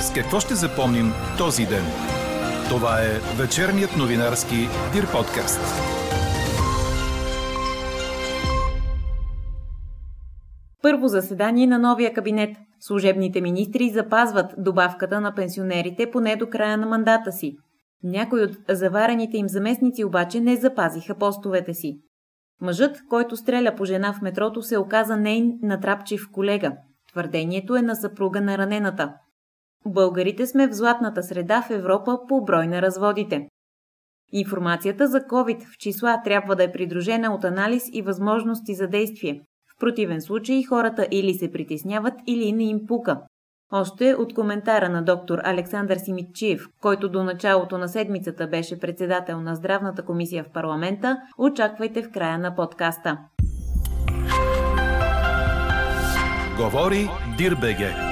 С какво ще запомним този ден? Това е вечерният новинарски Дир подкаст. Първо заседание на новия кабинет. Служебните министри запазват добавката на пенсионерите поне до края на мандата си. Някои от заварените им заместници обаче не запазиха постовете си. Мъжът, който стреля по жена в метрото, се оказа нейн натрапчив колега. Твърдението е на съпруга на ранената. Българите сме в златната среда в Европа по брой на разводите. Информацията за COVID в числа трябва да е придружена от анализ и възможности за действие. В противен случай хората или се притесняват, или не им пука. Още от коментара на доктор Александър Симитчиев, който до началото на седмицата беше председател на Здравната комисия в парламента, очаквайте в края на подкаста. Говори Дирбеге.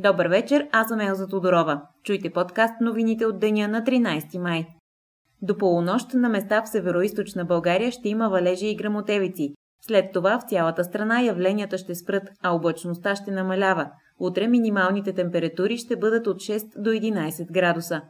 Добър вечер, аз съм Елза Тодорова. Чуйте подкаст новините от деня на 13 май. До полунощ на места в северо България ще има валежи и грамотевици. След това в цялата страна явленията ще спрат, а облачността ще намалява. Утре минималните температури ще бъдат от 6 до 11 градуса.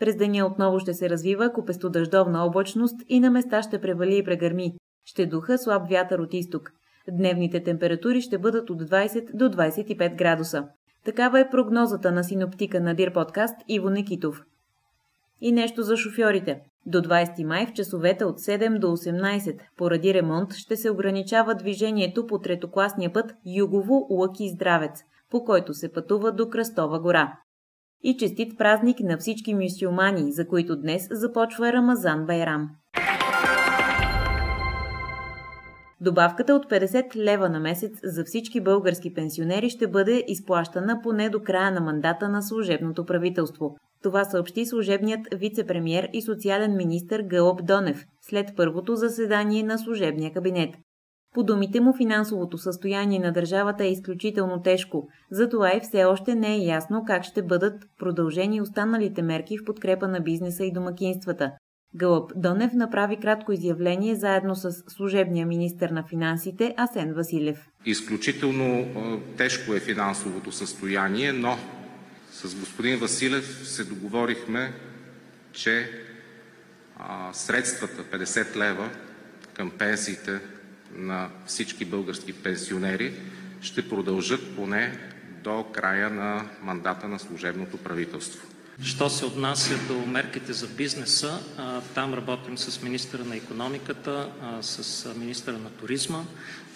През деня отново ще се развива купестодъждовна облачност и на места ще превали и прегърми. Ще духа слаб вятър от изток. Дневните температури ще бъдат от 20 до 25 градуса. Такава е прогнозата на синоптика на Дир подкаст Иво Никитов. И нещо за шофьорите. До 20 май в часовете от 7 до 18 поради ремонт ще се ограничава движението по третокласния път Югово Лъки Здравец, по който се пътува до Кръстова гора. И честит празник на всички мюсюлмани, за които днес започва Рамазан Байрам. Добавката от 50 лева на месец за всички български пенсионери ще бъде изплащана поне до края на мандата на служебното правителство. Това съобщи служебният вице-премьер и социален министр Гълъб Донев след първото заседание на служебния кабинет. По думите му финансовото състояние на държавата е изключително тежко, затова и все още не е ясно как ще бъдат продължени останалите мерки в подкрепа на бизнеса и домакинствата. Гълъб Донев направи кратко изявление заедно с служебния министр на финансите Асен Василев. Изключително тежко е финансовото състояние, но с господин Василев се договорихме, че средствата 50 лева към пенсиите на всички български пенсионери ще продължат поне до края на мандата на служебното правителство. Що се отнася до мерките за бизнеса, там работим с министъра на економиката, с министъра на туризма,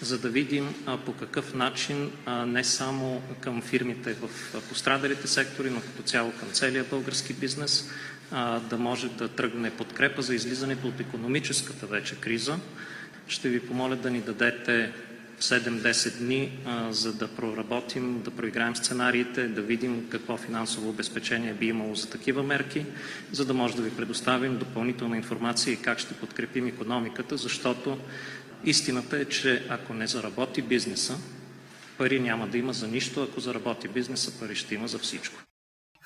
за да видим по какъв начин не само към фирмите в пострадалите сектори, но като цяло към целия български бизнес да може да тръгне подкрепа за излизането от економическата вече криза. Ще ви помоля да ни дадете 7-10 дни, а, за да проработим, да проиграем сценариите, да видим какво финансово обезпечение би имало за такива мерки, за да може да ви предоставим допълнителна информация и как ще подкрепим економиката, защото истината е, че ако не заработи бизнеса, пари няма да има за нищо, ако заработи бизнеса, пари ще има за всичко.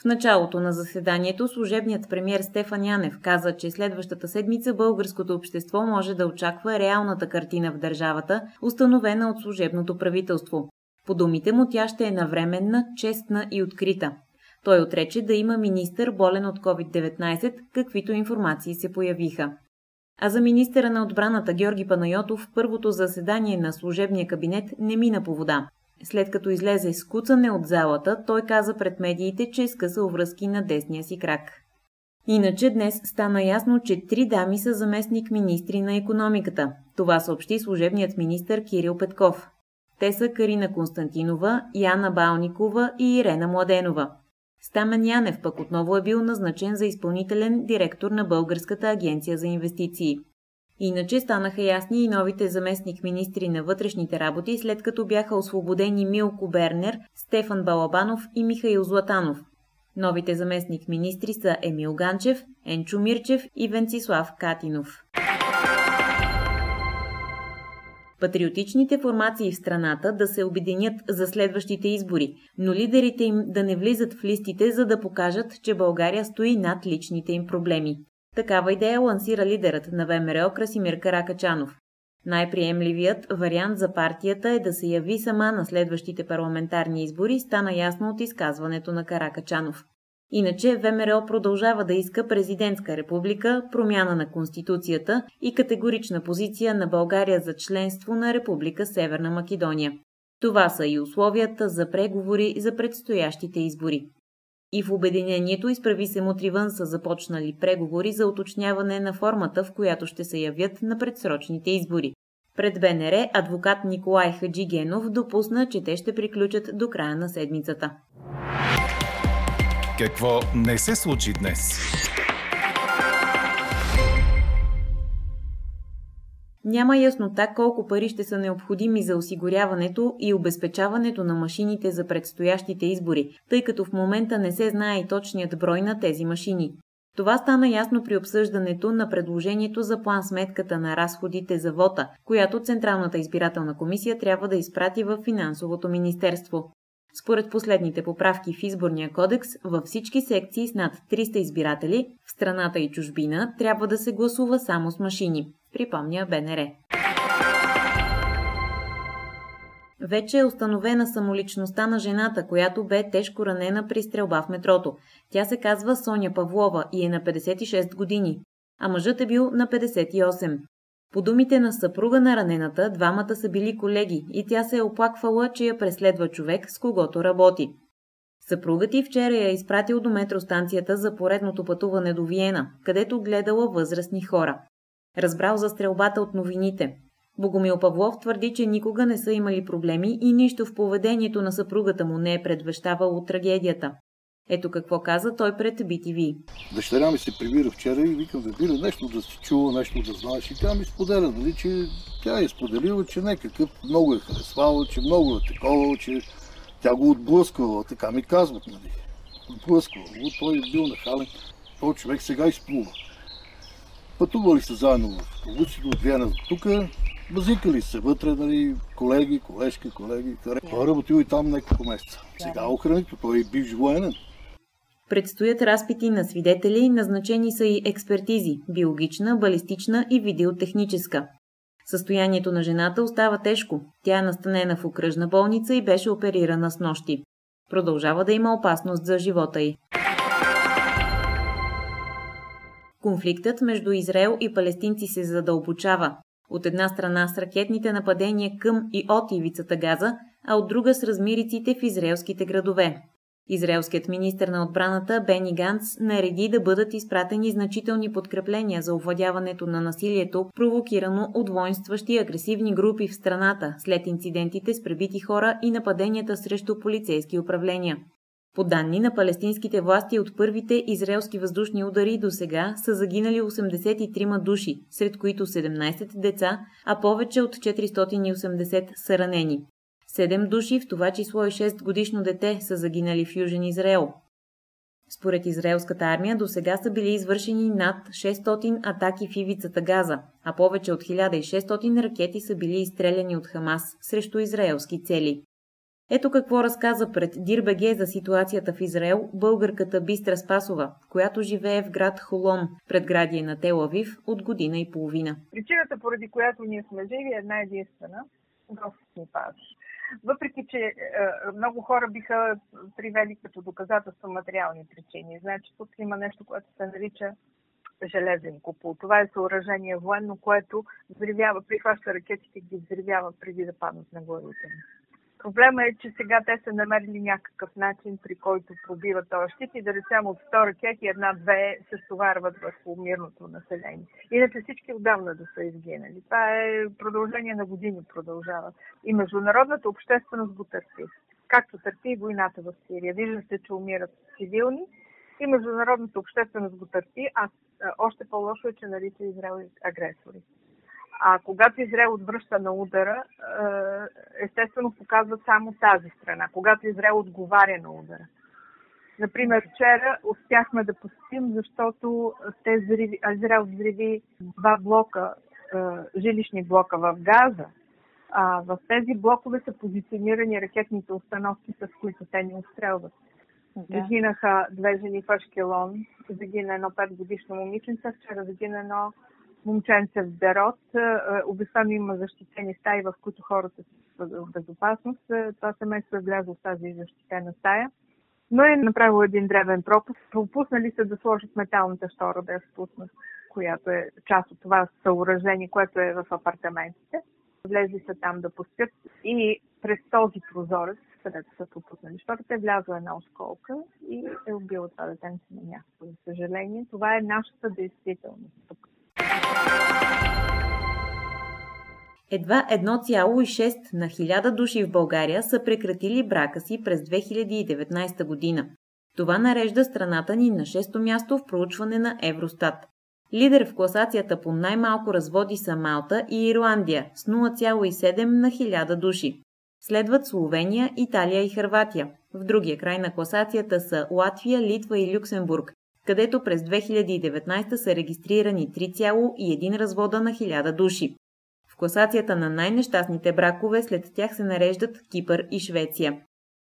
В началото на заседанието служебният премьер Стефан Янев каза, че следващата седмица българското общество може да очаква реалната картина в държавата, установена от служебното правителство. По думите му тя ще е навременна, честна и открита. Той отрече да има министър болен от COVID-19, каквито информации се появиха. А за министъра на отбраната Георги Панайотов първото заседание на служебния кабинет не мина по вода. След като излезе с куцане от залата, той каза пред медиите, че е скъсал връзки на десния си крак. Иначе днес стана ясно, че три дами са заместник министри на економиката. Това съобщи служебният министр Кирил Петков. Те са Карина Константинова, Яна Балникова и Ирена Младенова. Стамен Янев пък отново е бил назначен за изпълнителен директор на Българската агенция за инвестиции. Иначе станаха ясни и новите заместник-министри на вътрешните работи, след като бяха освободени Милко Бернер, Стефан Балабанов и Михаил Златанов. Новите заместник-министри са Емил Ганчев, Енчо Мирчев и Венцислав Катинов. Патриотичните формации в страната да се обединят за следващите избори, но лидерите им да не влизат в листите, за да покажат, че България стои над личните им проблеми. Такава идея лансира лидерът на ВМРО Красимир Каракачанов. Най-приемливият вариант за партията е да се яви сама на следващите парламентарни избори, стана ясно от изказването на Каракачанов. Иначе ВМРО продължава да иска президентска република, промяна на Конституцията и категорична позиция на България за членство на Република Северна Македония. Това са и условията за преговори за предстоящите избори. И в обединението изправи се Мутривън са започнали преговори за уточняване на формата, в която ще се явят на предсрочните избори. Пред БНР адвокат Николай Хаджигенов допусна, че те ще приключат до края на седмицата. Какво не се случи днес? Няма яснота колко пари ще са необходими за осигуряването и обезпечаването на машините за предстоящите избори, тъй като в момента не се знае и точният брой на тези машини. Това стана ясно при обсъждането на предложението за план сметката на разходите за вота, която Централната избирателна комисия трябва да изпрати в Финансовото министерство. Според последните поправки в изборния кодекс, във всички секции с над 300 избиратели в страната и чужбина трябва да се гласува само с машини, припомня БНР. Вече е установена самоличността на жената, която бе тежко ранена при стрелба в метрото. Тя се казва Соня Павлова и е на 56 години, а мъжът е бил на 58. По думите на съпруга на ранената, двамата са били колеги и тя се е оплаквала, че я преследва човек, с когото работи. Съпругът ти вчера я е изпратил до метростанцията за поредното пътуване до Виена, където гледала възрастни хора. Разбрал за стрелбата от новините. Богомил Павлов твърди, че никога не са имали проблеми и нищо в поведението на съпругата му не е предвещавало трагедията. Ето какво каза той пред BTV. Дъщеря ми се прибира вчера и викам, бира нещо да си чува, нещо да знаеш. И тя ми споделя, нали, че тя е споделила, че някакъв много е харесвала, че много е такова, че тя го отблъсквала, така ми казват, нали. Отблъсквала той е бил нахален. Той човек сега изплува. Пътували са заедно в автобусите от Виена до тук, базикали се вътре, нали, колеги, колежки, колеги. Той е работил и там няколко месеца. Сега охранител, той е бивш военен. Предстоят разпити на свидетели, назначени са и експертизи – биологична, балистична и видеотехническа. Състоянието на жената остава тежко. Тя е настанена в окръжна болница и беше оперирана с нощи. Продължава да има опасност за живота й. Конфликтът между Израел и палестинци се задълбочава. От една страна с ракетните нападения към и от ивицата Газа, а от друга с размириците в израелските градове. Израелският министр на отбраната Бени Ганц нареди да бъдат изпратени значителни подкрепления за овладяването на насилието, провокирано от воинстващи агресивни групи в страната след инцидентите с пребити хора и нападенията срещу полицейски управления. По данни на палестинските власти от първите израелски въздушни удари до сега са загинали 83 души, сред които 17 деца, а повече от 480 са ранени. Седем души, в това число и 6 годишно дете, са загинали в Южен Израел. Според израелската армия до сега са били извършени над 600 атаки в ивицата Газа, а повече от 1600 ракети са били изстреляни от Хамас срещу израелски цели. Ето какво разказа пред Дирбеге за ситуацията в Израел българката Бистра Спасова, която живее в град Холон, предградие на Телавив, от година и половина. Причината, поради която ние сме живи, е една единствена. Господ ни пази. Въпреки, че е, много хора биха привели като доказателство материални причини. Значи тук има нещо, което се нарича железен купол. Това е съоръжение военно, което взривява, прихваща ракетите и ги взривява преди да паднат на главите Проблема е, че сега те са намерили някакъв начин, при който пробиват този щит и да речем от 100 ракети една-две се стоварват върху мирното население. Иначе всички отдавна да са изгинали. Това е продължение на години продължава. И международната общественост го търпи. Както търпи и войната в Сирия. Вижда се, че умират цивилни и международната общественост го търпи, а още по-лошо е, че нарича Израел агресори. А когато Израел отвръща на удара, естествено показват само тази страна. Когато Израел отговаря на удара. Например, вчера успяхме да посетим, защото те взриви, Израел взриви два блока, жилищни блока в Газа. А, в тези блокове са позиционирани ракетните установки, с които те ни отстрелват. Да. Загинаха две жени в Ашкелон, загина едно 5 годишно момиченце, вчера загина едно момченце в Дерот. Обикновено има защитени стаи, в които хората са в безопасност. Това семейство е влязло в тази защитена стая. Но е направило един древен пропуск. Пропуснали се да сложат металната штора да я спуснат, която е част от това съоръжение, което е в апартаментите. Влезли са там да пустят и през този прозорец, където са пропуснали штората, е влязла една осколка и е убила това детенце на място. За съжаление, това е нашата действителност. Едва 1,6 на 1000 души в България са прекратили брака си през 2019 година. Това нарежда страната ни на 6-то място в проучване на Евростат. Лидер в класацията по най-малко разводи са Малта и Ирландия с 0,7 на 1000 души. Следват Словения, Италия и Хърватия. В другия край на класацията са Латвия, Литва и Люксембург, където през 2019 са регистрирани 3,1 развода на 1000 души. В класацията на най-нещастните бракове след тях се нареждат Кипър и Швеция.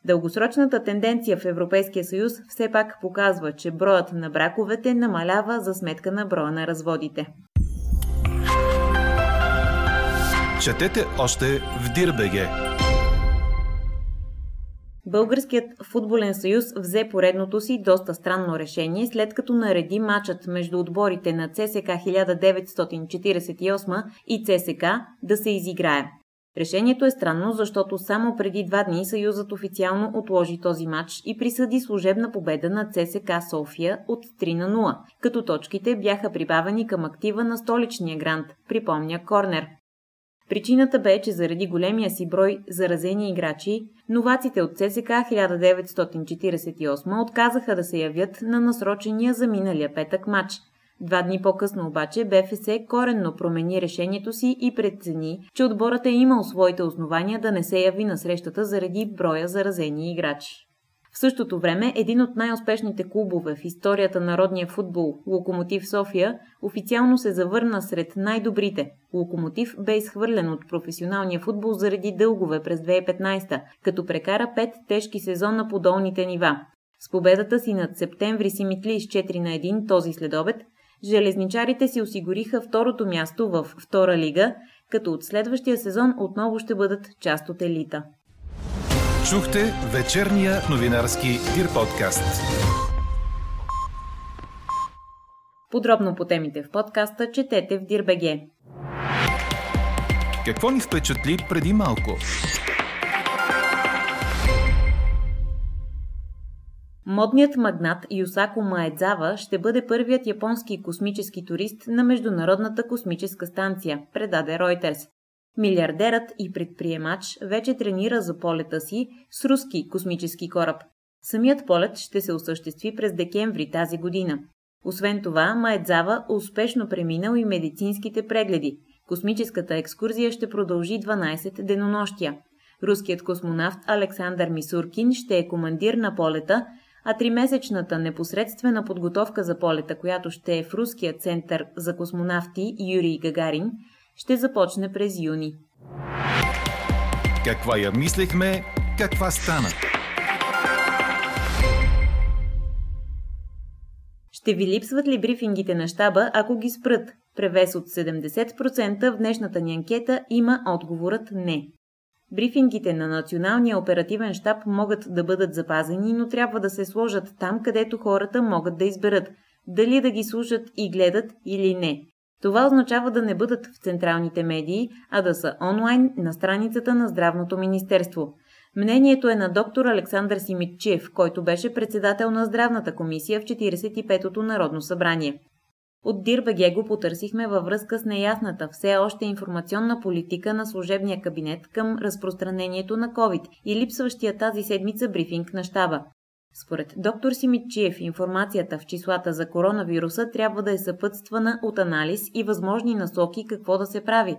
Дългосрочната тенденция в Европейския съюз все пак показва, че броят на браковете намалява за сметка на броя на разводите. Четете още в Дирбеге! Българският футболен съюз взе поредното си доста странно решение, след като нареди матчът между отборите на ЦСК 1948 и ЦСК да се изиграе. Решението е странно, защото само преди два дни Съюзът официално отложи този матч и присъди служебна победа на ЦСК София от 3 на 0, като точките бяха прибавени към актива на столичния грант, припомня Корнер. Причината бе, че заради големия си брой заразени играчи, новаците от ЦСК 1948 отказаха да се явят на насрочения за миналия петък матч. Два дни по-късно обаче БФС коренно промени решението си и прецени, че отборът е имал своите основания да не се яви на срещата заради броя заразени играчи. В същото време един от най-успешните клубове в историята на родния футбол, Локомотив София, официално се завърна сред най-добрите. Локомотив бе изхвърлен от професионалния футбол заради дългове през 2015, като прекара пет тежки сезона по долните нива. С победата си над септември си митли с 4 на 1 този следобед, железничарите си осигуриха второто място в втора лига, като от следващия сезон отново ще бъдат част от елита. Чухте вечерния новинарски Дир подкаст. Подробно по темите в подкаста четете в Дирбеге. Какво ни впечатли преди малко? Модният магнат Юсако Маедзава ще бъде първият японски космически турист на Международната космическа станция, предаде Reuters. Милиардерът и предприемач вече тренира за полета си с руски космически кораб. Самият полет ще се осъществи през декември тази година. Освен това, Маедзава успешно преминал и медицинските прегледи. Космическата екскурзия ще продължи 12 денонощия. Руският космонавт Александър Мисуркин ще е командир на полета, а тримесечната непосредствена подготовка за полета, която ще е в Руския център за космонавти Юрий Гагарин, ще започне през юни. Каква я мислехме, каква стана? Ще ви липсват ли брифингите на щаба, ако ги спрат? Превес от 70% в днешната ни анкета има отговорът не. Брифингите на Националния оперативен щаб могат да бъдат запазени, но трябва да се сложат там, където хората могат да изберат дали да ги слушат и гледат или не. Това означава да не бъдат в централните медии, а да са онлайн на страницата на Здравното министерство. Мнението е на доктор Александър Симитчиев, който беше председател на Здравната комисия в 45-то Народно събрание. От Дирбеге го потърсихме във връзка с неясната все още информационна политика на служебния кабинет към разпространението на COVID и липсващия тази седмица брифинг на щаба. Според доктор Симитчиев, информацията в числата за коронавируса трябва да е съпътствана от анализ и възможни насоки какво да се прави,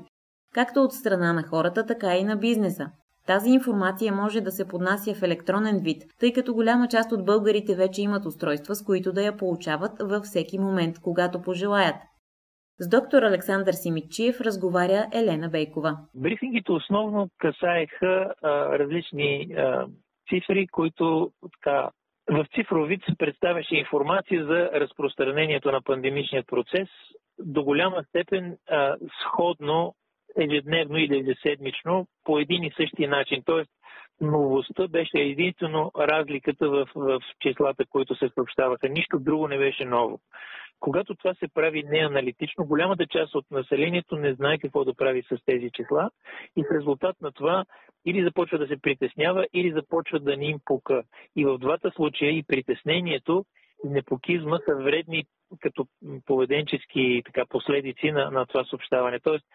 както от страна на хората, така и на бизнеса. Тази информация може да се поднася в електронен вид, тъй като голяма част от българите вече имат устройства, с които да я получават във всеки момент, когато пожелаят. С доктор Александър Симичиев разговаря Елена Бейкова. Брифингите основно касаеха а, различни а, цифри, които така, в цифров вид представяше информация за разпространението на пандемичния процес до голяма степен а, сходно ежедневно или ежеседмично по един и същи начин. Тоест, новостта беше единствено разликата в, в числата, които се съобщаваха. Нищо друго не беше ново. Когато това се прави неаналитично, голямата част от населението не знае какво да прави с тези числа и в резултат на това или започва да се притеснява, или започва да ни им пука. И в двата случая и притеснението, и непокизма са вредни като поведенчески така, последици на, на това съобщаване. Тоест,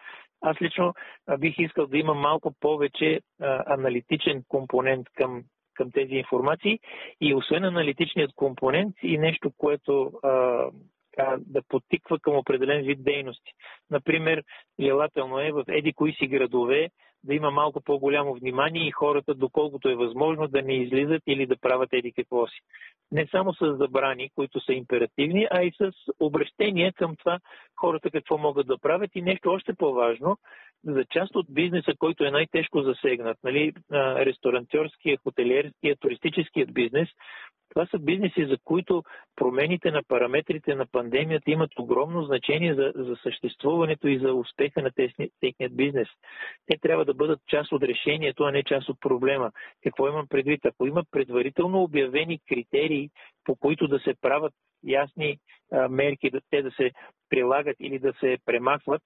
аз лично бих искал да има малко повече а, аналитичен компонент към, към тези информации и освен аналитичният компонент и нещо, което а, така, да потиква към определен вид дейности. Например, желателно е в еди кои си градове да има малко по-голямо внимание и хората, доколкото е възможно, да не излизат или да правят еди какво си. Не само с забрани, които са императивни, а и с обращения към това хората какво могат да правят и нещо още по-важно, за част от бизнеса, който е най-тежко засегнат, нали, ресторантьорския, хотелиерския, туристическият бизнес, това са бизнеси, за които промените на параметрите на пандемията имат огромно значение за, за съществуването и за успеха на техният бизнес. Те трябва да бъдат част от решението, а не част от проблема. Какво имам предвид? Ако има предварително обявени критерии, по които да се правят ясни а, мерки, да те да се прилагат или да се премахват,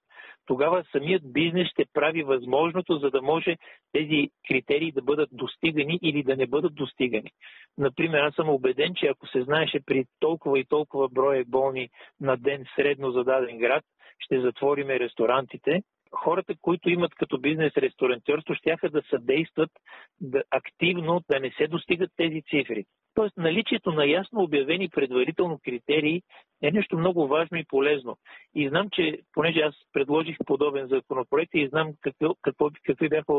тогава самият бизнес ще прави възможното, за да може тези критерии да бъдат достигани или да не бъдат достигани. Например, аз съм убеден, че ако се знаеше при толкова и толкова броя болни на ден средно за даден град, ще затвориме ресторантите, хората, които имат като бизнес ресторантьорство, ще да съдействат да, активно да не се достигат тези цифри. Тоест наличието на ясно обявени предварително критерии е нещо много важно и полезно. И знам, че понеже аз предложих подобен законопроект и знам какво, какво, какви бяха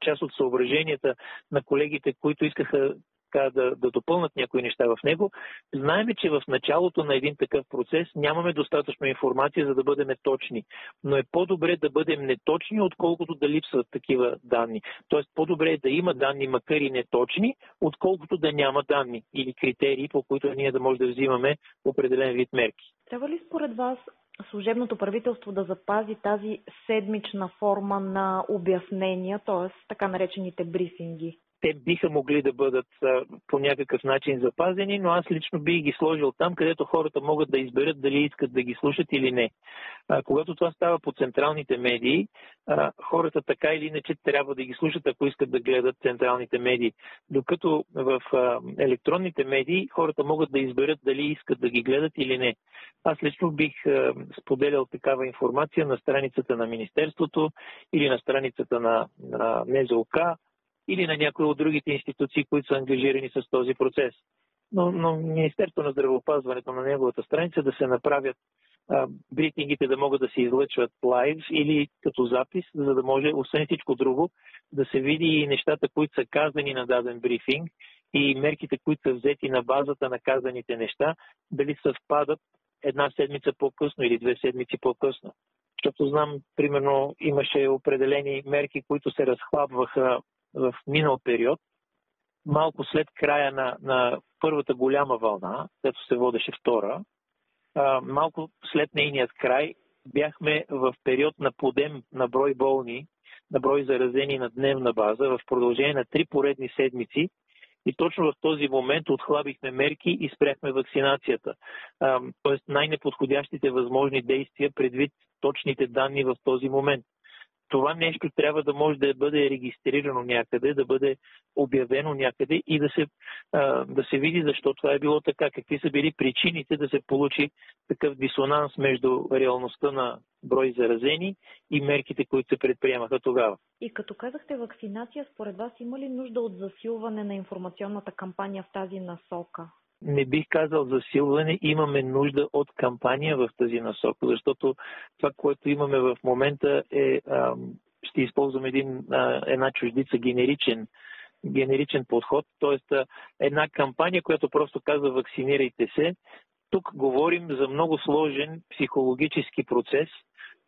част от съображенията на колегите, които искаха така, да, да допълнат някои неща в него. Знаеме, че в началото на един такъв процес нямаме достатъчно информация, за да бъдем точни. Но е по-добре да бъдем неточни, отколкото да липсват такива данни. Тоест по-добре е да има данни, макар и неточни, отколкото да няма данни или критерии, по които ние да може да взимаме определен вид мерки. Трябва ли според вас служебното правителство да запази тази седмична форма на обяснения, т.е. така наречените брифинги? Те биха могли да бъдат по някакъв начин запазени, но аз лично бих ги сложил там, където хората могат да изберат дали искат да ги слушат или не. Когато това става по централните медии, хората така или иначе трябва да ги слушат, ако искат да гледат централните медии. Докато в електронните медии хората могат да изберат дали искат да ги гледат или не. Аз лично бих споделял такава информация на страницата на Министерството или на страницата на, на НЗОК, или на някои от другите институции, които са ангажирани с този процес. Но, но Министерството на здравеопазването на неговата страница да се направят а, брифингите да могат да се излъчват лайв или като запис, за да може, освен всичко друго, да се види и нещата, които са казани на даден брифинг и мерките, които са взети на базата на казаните неща, дали съвпадат една седмица по-късно или две седмици по-късно. Защото знам, примерно, имаше определени мерки, които се разхлабваха в минал период, малко след края на, на първата голяма вълна, където се водеше втора, а, малко след нейният край бяхме в период на подем на брой болни, на брой заразени на дневна база в продължение на три поредни седмици и точно в този момент отхлабихме мерки и спряхме вакцинацията. Тоест най-неподходящите възможни действия предвид точните данни в този момент това нещо трябва да може да бъде регистрирано някъде, да бъде обявено някъде и да се, да се види защо това е било така, какви са били причините да се получи такъв дисонанс между реалността на брой заразени и мерките, които се предприемаха тогава. И като казахте вакцинация, според вас има ли нужда от засилване на информационната кампания в тази насока? Не бих казал засилване, имаме нужда от кампания в тази насока, защото това, което имаме в момента е, ще използвам един, една чуждица генеричен, генеричен подход, т.е. една кампания, която просто казва вакцинирайте се. Тук говорим за много сложен психологически процес,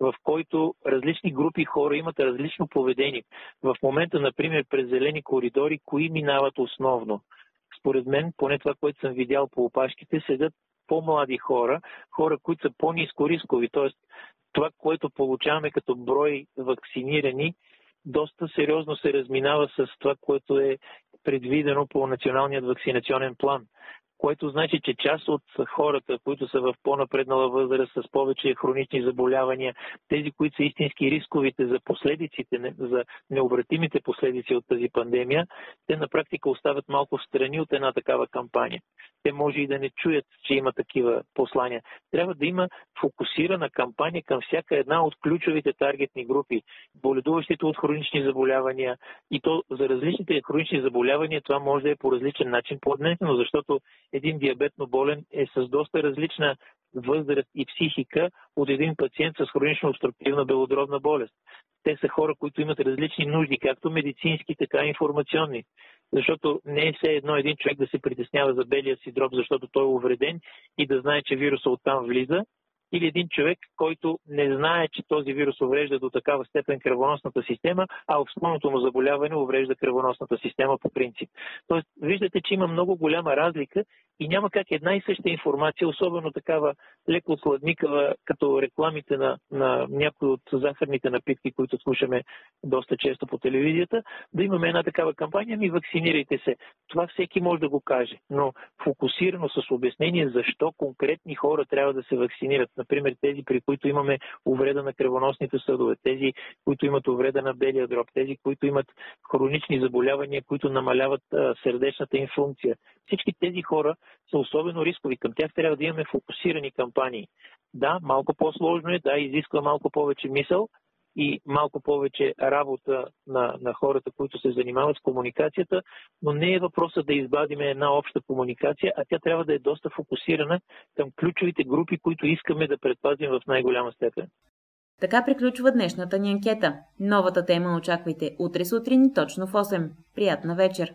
в който различни групи хора имат различно поведение. В момента, например, през зелени коридори, кои минават основно? Според мен, поне това, което съм видял по опашките, седят по-млади хора, хора, които са по-низко рискови, т.е. това, което получаваме като брой вакцинирани, доста сериозно се разминава с това, което е предвидено по националният вакцинационен план което значи, че част от хората, които са в по-напреднала възраст с повече хронични заболявания, тези, които са истински рисковите за последиците, за необратимите последици от тази пандемия, те на практика остават малко в страни от една такава кампания. Те може и да не чуят, че има такива послания. Трябва да има фокусирана кампания към всяка една от ключовите таргетни групи. Боледуващите от хронични заболявания и то за различните хронични заболявания това може да е по различен начин поднесено, защото един диабетно болен е с доста различна възраст и психика от един пациент с хронично обструктивна белодробна болест. Те са хора, които имат различни нужди, както медицински, така и информационни. Защото не е все едно един човек да се притеснява за белия си дроб, защото той е увреден и да знае, че вируса оттам влиза, или един човек, който не знае, че този вирус уврежда до такава степен кръвоносната система, а основното му заболяване уврежда кръвоносната система по принцип. Тоест, виждате, че има много голяма разлика и няма как една и съща информация, особено такава леко сладникава, като рекламите на, на някои от захарните напитки, които слушаме доста често по телевизията, да имаме една такава кампания, ми вакцинирайте се. Това всеки може да го каже, но фокусирано с обяснение защо конкретни хора трябва да се вакцинират. Например, тези, при които имаме увреда на кръвоносните съдове, тези, които имат увреда на белия дроб, тези, които имат хронични заболявания, които намаляват а, сърдечната им функция. Всички тези хора са особено рискови. Към тях трябва да имаме фокусирани кампании. Да, малко по-сложно е, да, изисква малко повече мисъл, и малко повече работа на, на хората, които се занимават с комуникацията, но не е въпросът да избадиме една обща комуникация, а тя трябва да е доста фокусирана към ключовите групи, които искаме да предпазим в най-голяма степен. Така приключва днешната ни анкета. Новата тема очаквайте утре сутрин точно в 8. Приятна вечер!